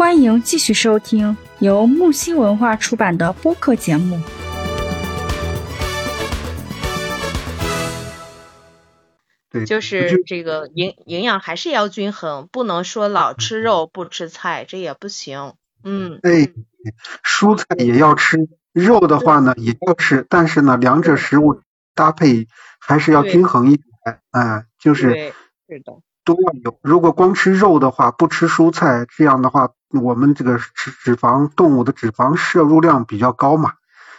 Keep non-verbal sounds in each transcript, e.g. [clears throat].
欢迎继续收听由木星文化出版的播客节目。对，就是这个营营养还是要均衡，不能说老吃肉不吃菜，这也不行。嗯，哎，蔬菜也要吃，肉的话呢也要吃，但是呢，两者食物搭配还是要均衡一点。哎，就是是的，都要有。如果光吃肉的话，不吃蔬菜，这样的话，我们这个脂脂肪动物的脂肪摄入量比较高嘛，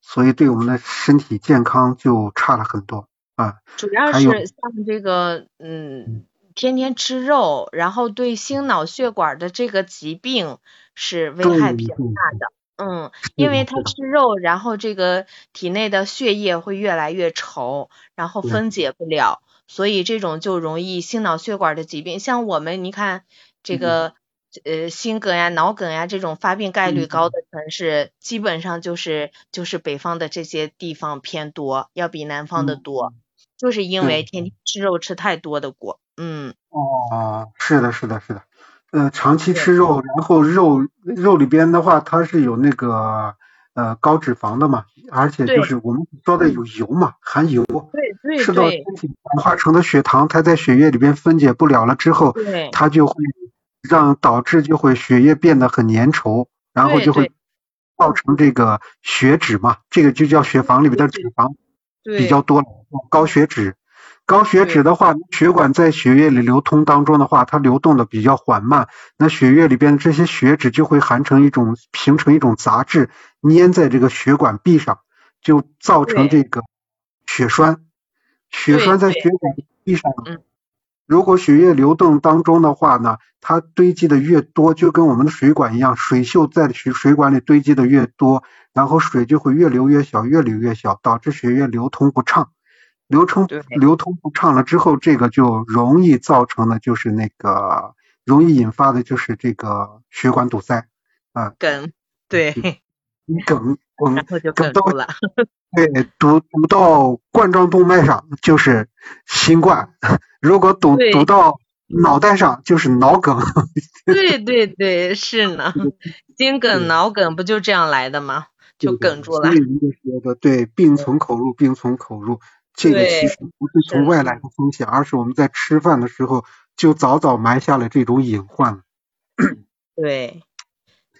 所以对我们的身体健康就差了很多。啊，主要是像这个，嗯，天天吃肉，然后对心脑血管的这个疾病是危害比较大的。嗯，因为他吃肉，然后这个体内的血液会越来越稠，然后分解不了，所以这种就容易心脑血管的疾病。像我们，你看这个，呃，心梗呀、脑梗呀这种发病概率高的城市，基本上就是就是北方的这些地方偏多，要比南方的多。就是因为天天吃肉吃太多的果，嗯，哦，是的，是的，是的，呃，长期吃肉，然后肉肉里边的话，它是有那个呃高脂肪的嘛，而且就是我们说的有油嘛，含油，对对吃到身体转化成的血糖，它在血液里边分解不了了之后，它就会让导致就会血液变得很粘稠，然后就会造成这个血脂嘛，这个就叫血房里边的脂肪。比较多高血脂，高血脂的话，血管在血液里流通当中的话，它流动的比较缓慢，那血液里边这些血脂就会含成一种，形成一种杂质，粘在这个血管壁上，就造成这个血栓，血栓在血管壁上。如果血液流动当中的话呢，它堆积的越多，就跟我们的水管一样，水锈在水水管里堆积的越多，然后水就会越流越小，越流越小，导致血液流通不畅。流通流通不畅了之后，这个就容易造成的就是那个容易引发的就是这个血管堵塞啊。梗，对。梗梗，然后就梗住了。[laughs] 对，堵堵到冠状动脉上就是新冠。[laughs] 如果堵堵到脑袋上就是脑梗，[laughs] 对对对，是呢，心梗、脑梗不就这样来的吗？就梗住了。所以对，病从口入，病从口入，这个其实不是从外来的风险，而是我们在吃饭的时候就早早埋下了这种隐患。[clears throat] 对，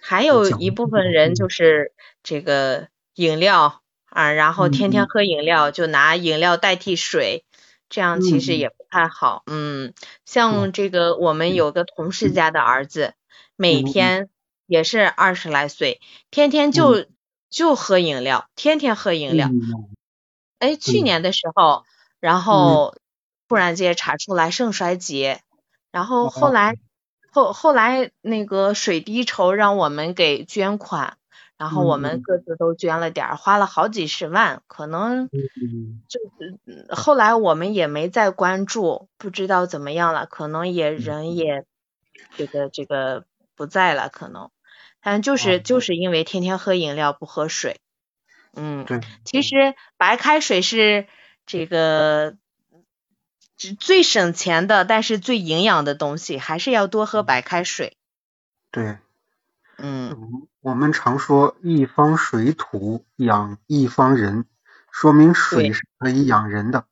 还有一部分人就是这个饮料啊，然后天天。喝饮料，就拿饮料代替水。这样其实也不太好，嗯，像这个我们有个同事家的儿子，每天也是二十来岁，天天就就喝饮料，天天喝饮料。哎，去年的时候，然后突然间查出来肾衰竭，然后后来后后来那个水滴筹让我们给捐款。然后我们各自都捐了点儿，花了好几十万，可能就是后来我们也没再关注，不知道怎么样了，可能也人。也这个这个不在了，可能，但就是就。是因为天天喝饮料不喝水，嗯，对，其实白开水是这个最省钱的，但是最营养的东西，还是要多喝白开水。对。嗯，我们常说一方水土养一方人，说明水是可以养人的。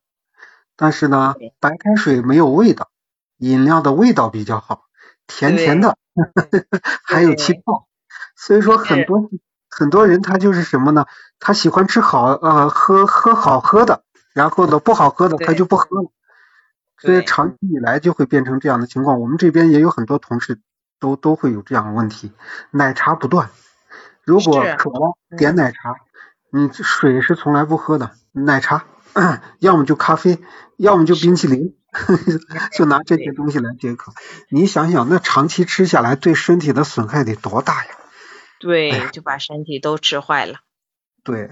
但是呢，白开水没有味道，饮料的味道比较好，甜甜的，[laughs] 还有气泡。所以说很多很多人他就是什么呢？他喜欢吃好呃喝喝好喝的，然后呢不好喝的他就不喝了。所以长期以来就会变成这样的情况。我们这边也有很多同事。都都会有这样的问题，奶茶不断。如果渴了点奶茶，你水是从来不喝的，奶茶要么就咖啡，要么就冰淇淋，[laughs] 就拿这些东西来解渴。你想想，那长期吃下来对身体的损害得多大呀？对，[laughs] 就把身体都吃坏了。[laughs] 对，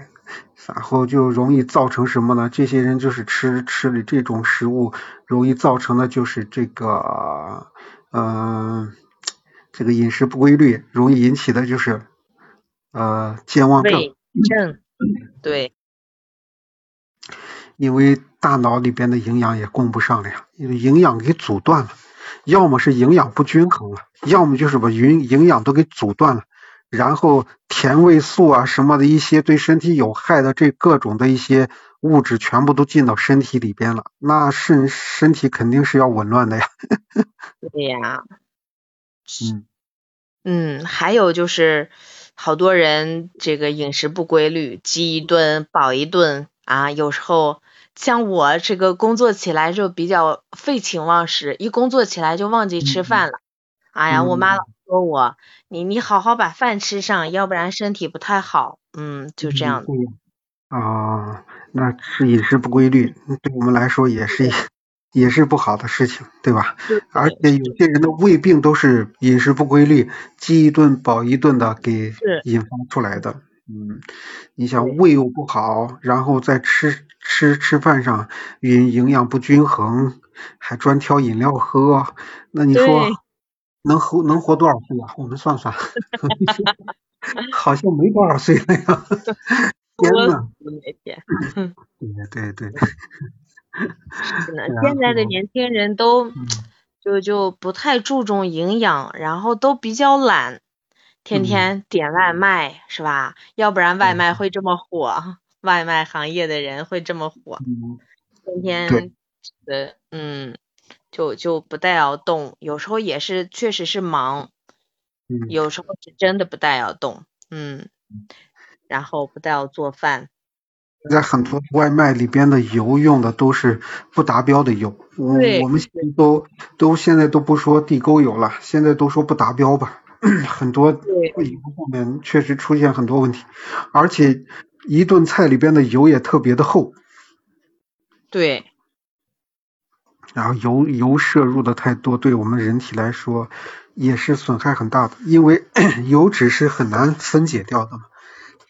然后就容易造成什么呢？这些人就是吃吃的这种食物，容易造成的就是这个，嗯。这个饮食不规律，容易引起的就是呃健忘症。[laughs] 症，对。因为大脑里边的营养也供不上了呀，因为营养给阻断了。要么是营养不均衡了，要么就是把营营养都给阻断了，然后甜味素啊什么的一些对身体有害的这各种的一些物质全部都进到身体里边了，那身身体肯定是要紊乱的呀。[laughs] 对呀。嗯嗯，还有就是好多人这个饮食不规律，饥一顿饱一顿啊，有时候。像我这个工作起来就比较废寝忘食，一工作起来就忘记吃饭了。哎呀，我妈老说我，你你好好把饭吃上，要不然身体不太好。嗯，就这样。啊，那是饮食不规律，对我们来说也是也是不好的事情，对吧？而且有些人的胃病都是饮食不规律，饥一顿饱一顿的给引发出来的。嗯，你想胃又不好，然后再吃吃吃饭上营营养不均衡，还专挑饮料喝，那你说能活能活多少岁啊？我们算算，[laughs] 好像没多少岁了呀。[laughs] 天呐，对对对。[laughs] 现在的年轻人都就就不太注重营养，然后都比较懒。天天点外卖是吧？要不然外卖会这么火，外卖行业的人会这么火。天天的嗯，就就不带要动，有时候也是确实是忙，有时候是真的不带要动，嗯，然后不带要做饭。现在很多外卖里边的油用的都是不达标的油，我我们现在都都现在都不说地沟油了，现在都说不达标吧。[clears throat] 很多对油后面确实出现很多问题，而且一顿菜里边的油也特别的厚。对。然后油油摄入的太多，对我们人体来说也是损害很大的，因为 [clears throat] 油脂是很难分解掉的嘛。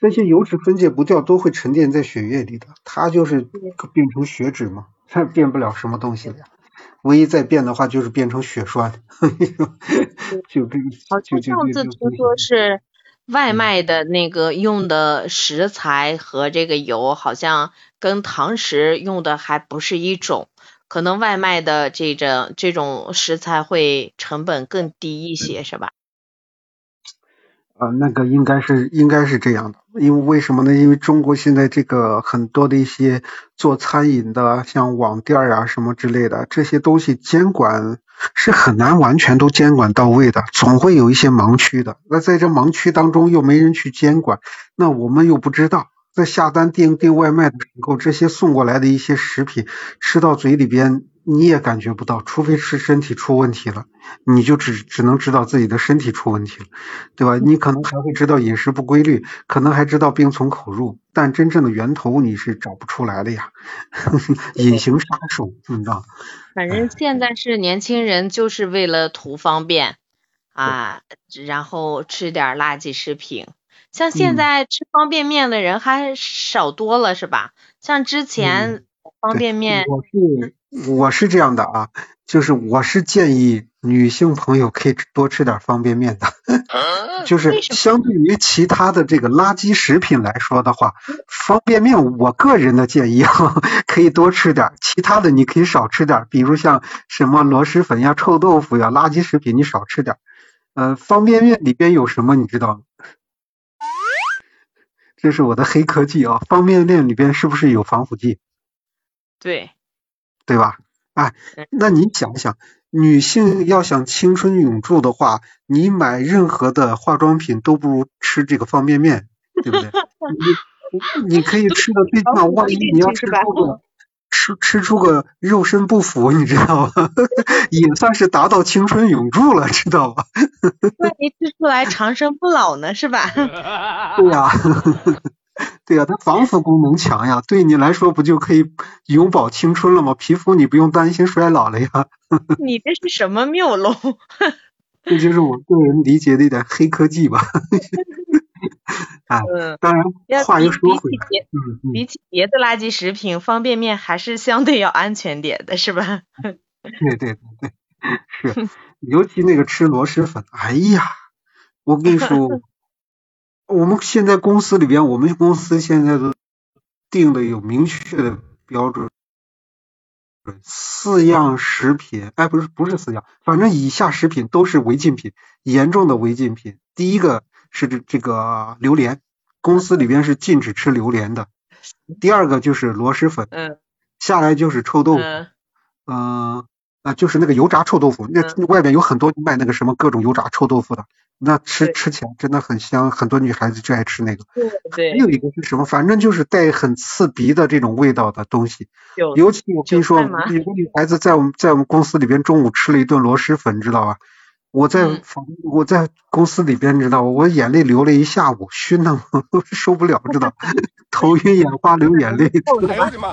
这些油脂分解不掉，都会沉淀在血液里的，它就是变成血脂嘛，它变不了什么东西的。唯一再变的话，就是变成血栓。[laughs] 就这个。好像上次听说是外卖的那个用的食材和这个油，好像跟堂食用的还不是一种，可能外卖的这种这种食材会成本更低一些，是吧？啊，那个应该是应该是这样的，因为为什么呢？因为中国现在这个很多的一些做餐饮的，像网店啊什么之类的，这些东西监管是很难完全都监管到位的，总会有一些盲区的。那在这盲区当中又没人去监管，那我们又不知道，在下单订订外卖的时候，这些送过来的一些食品吃到嘴里边。你也感觉不到，除非是身体出问题了，你就只只能知道自己的身体出问题了，对吧？你可能还会知道饮食不规律，可能还知道病从口入，但真正的源头你是找不出来的呀，[laughs] 隐形杀手，你知道？反正现在是年轻人就是为了图方便啊，然后吃点垃圾食品，像现在吃方便面的人还少多了，是吧？像之前方便面。我是我是这样的啊，就是我是建议女性朋友可以多吃点方便面的，[laughs] 就是相对于其他的这个垃圾食品来说的话，方便面我个人的建议 [laughs] 可以多吃点，其他的你可以少吃点，比如像什么螺蛳粉呀、臭豆腐呀，垃圾食品你少吃点。呃，方便面里边有什么你知道吗？这是我的黑科技啊，方便面里边是不是有防腐剂？对。对吧？哎，那你想想，女性要想青春永驻的话，你买任何的化妆品都不如吃这个方便面，对不对？[laughs] 你你可以吃的最起码，万一你要吃出个吃吃出个肉身不腐，你知道吗？[laughs] 也算是达到青春永驻了，知道吧？[laughs] 万一吃出来长生不老呢，是吧？[laughs] 对呀。对呀，它防腐功能强呀，对你来说不就可以永葆青春了吗？皮肤你不用担心衰老了呀。你这是什么谬论？这就是我个人理解的一点黑科技吧。啊，当然话又说回来，比起别的垃圾食品，方便面还是相对要安全点的，是吧？[laughs] 对对对对，是，尤其那个吃螺蛳粉，哎呀，我跟你说。[laughs] 我们现在公司里边，我们公司现在都定的有明确的标准，四样食品，哎，不是不是四样，反正以下食品都是违禁品，严重的违禁品。第一个是这这个榴莲，公司里边是禁止吃榴莲的。第二个就是螺蛳粉，嗯，下来就是臭豆腐，嗯。啊，就是那个油炸臭豆腐，那外边有很多卖那个什么各种油炸臭豆腐的，那吃吃起来真的很香，很多女孩子就爱吃那个。对对。还有一个是什么？反正就是带很刺鼻的这种味道的东西。尤其我跟你说，有个女孩子在我们在我们公司里边中午吃了一顿螺蛳粉，知道吧？我在房我在公司里边，知道我眼泪流了一下午，熏的我受不了，知道？[laughs] 头晕眼花，流眼泪。哎呦我的妈！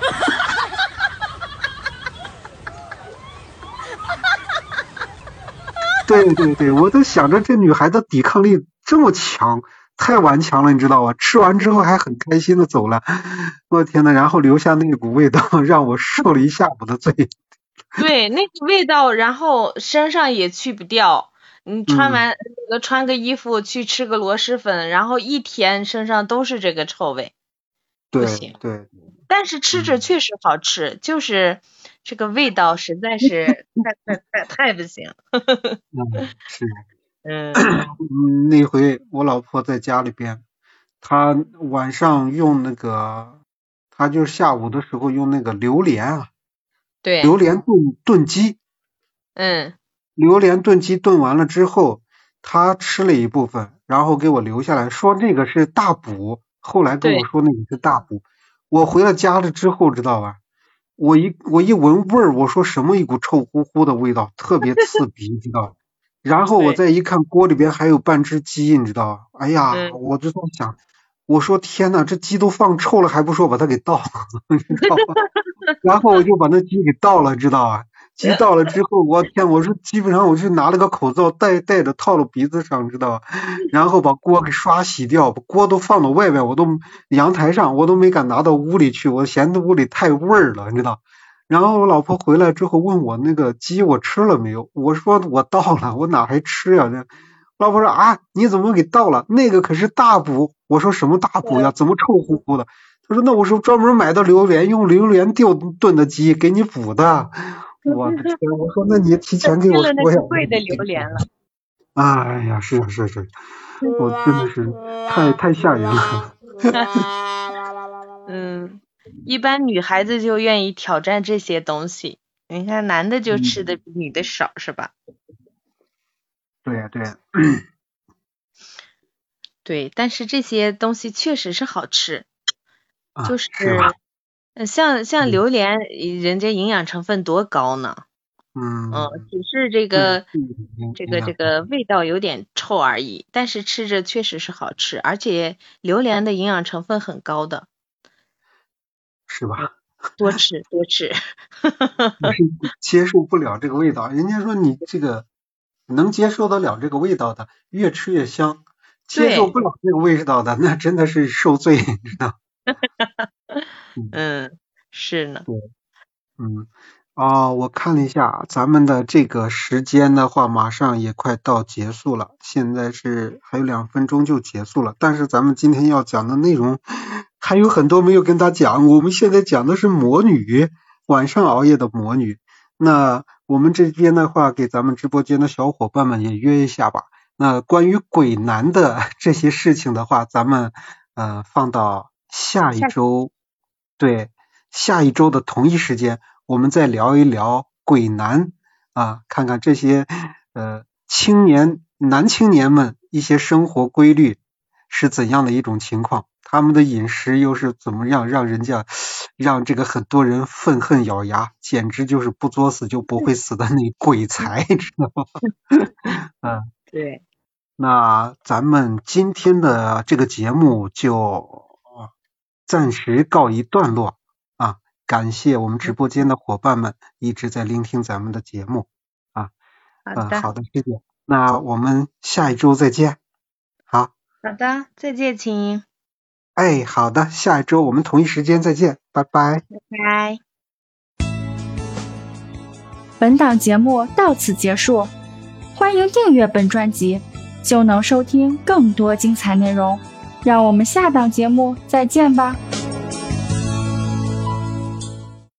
对对对，我都想着这女孩子抵抗力这么强，太顽强了，你知道吧？吃完之后还很开心的走了，我天呐，然后留下那股味道，让我受了一下午的罪。[laughs] 对，那个味道，然后身上也去不掉。你穿完那个穿个衣服去吃个螺蛳粉，然后一天身上都是这个臭味，不行。对。但是吃着确实好吃，就是。这个味道实在是 [laughs] 太太太太不行。[laughs] 嗯，是。嗯，那回我老婆在家里边，她晚上用那个，她就是下午的时候用那个榴莲啊，对，榴莲炖炖鸡。嗯。榴莲炖鸡炖完了之后，他吃了一部分，然后给我留下来说那个是大补，后来跟我说那个是大补。我回了家了之后，知道吧？我一我一闻味儿，我说什么一股臭乎乎的味道，特别刺鼻，知道吧然后我再一看锅里边还有半只鸡，你知道哎呀，我就在想，我说天呐，这鸡都放臭了，还不说把它给倒了，[laughs] 你知道吧？[laughs] 然后我就把那鸡给倒了，知道吧？鸡倒了之后，我天，我说基本上我是拿了个口罩戴戴着套了鼻子上，知道吧？然后把锅给刷洗掉，把锅都放到外边，我都阳台上，我都没敢拿到屋里去，我嫌那屋里太味儿了，你知道？然后我老婆回来之后问我那个鸡我吃了没有？我说我倒了，我哪还吃呀？这老婆说啊，你怎么给倒了？那个可是大补。我说什么大补呀？怎么臭乎乎的？他说那我是专门买的榴莲，用榴莲炖炖的鸡给你补的。我的天！我说，那你提前给我说呀。贵的榴莲了。哎呀，是是是，我真的是太太吓人了。[laughs] 嗯，一般女孩子就愿意挑战这些东西。你看，男的就吃的比女的少，是吧？对呀，对呀。对，但是这些东西确实是好吃，就是。像像榴莲，人家营养成分多高呢？嗯，只是这个这个这个味道有点臭而已，但是吃着确实是好吃，而且榴莲的营养成分很高的，是吧？多吃多吃。[laughs] [laughs] 接受不了这个味道，人家说你这个能接受得了这个味道的，越吃越香；接受不了这个味道的，那真的是受罪，你知道。嗯，是呢。对，嗯，哦，我看了一下咱们的这个时间的话，马上也快到结束了，现在是还有两分钟就结束了。但是咱们今天要讲的内容还有很多没有跟他讲。我们现在讲的是魔女，晚上熬夜的魔女。那我们这边的话，给咱们直播间的小伙伴们也约一下吧。那关于鬼男的 [laughs] 这些事情的话，咱们呃放到下一周。对，下一周的同一时间，我们再聊一聊鬼男啊，看看这些呃青年男青年们一些生活规律是怎样的一种情况，他们的饮食又是怎么样，让人家让这个很多人愤恨咬牙，简直就是不作死就不会死的那鬼才，[laughs] 知道吗？嗯，[laughs] 对。那咱们今天的这个节目就。暂时告一段落啊！感谢我们直播间的伙伴们一直在聆听咱们的节目啊。好的，好的，谢谢。那我们下一周再见。好。好的，再见，亲。哎，好的，下一周我们同一时间再见，拜拜。拜拜。本档节目到此结束，欢迎订阅本专辑，就能收听更多精彩内容。让我们下档节目再见吧。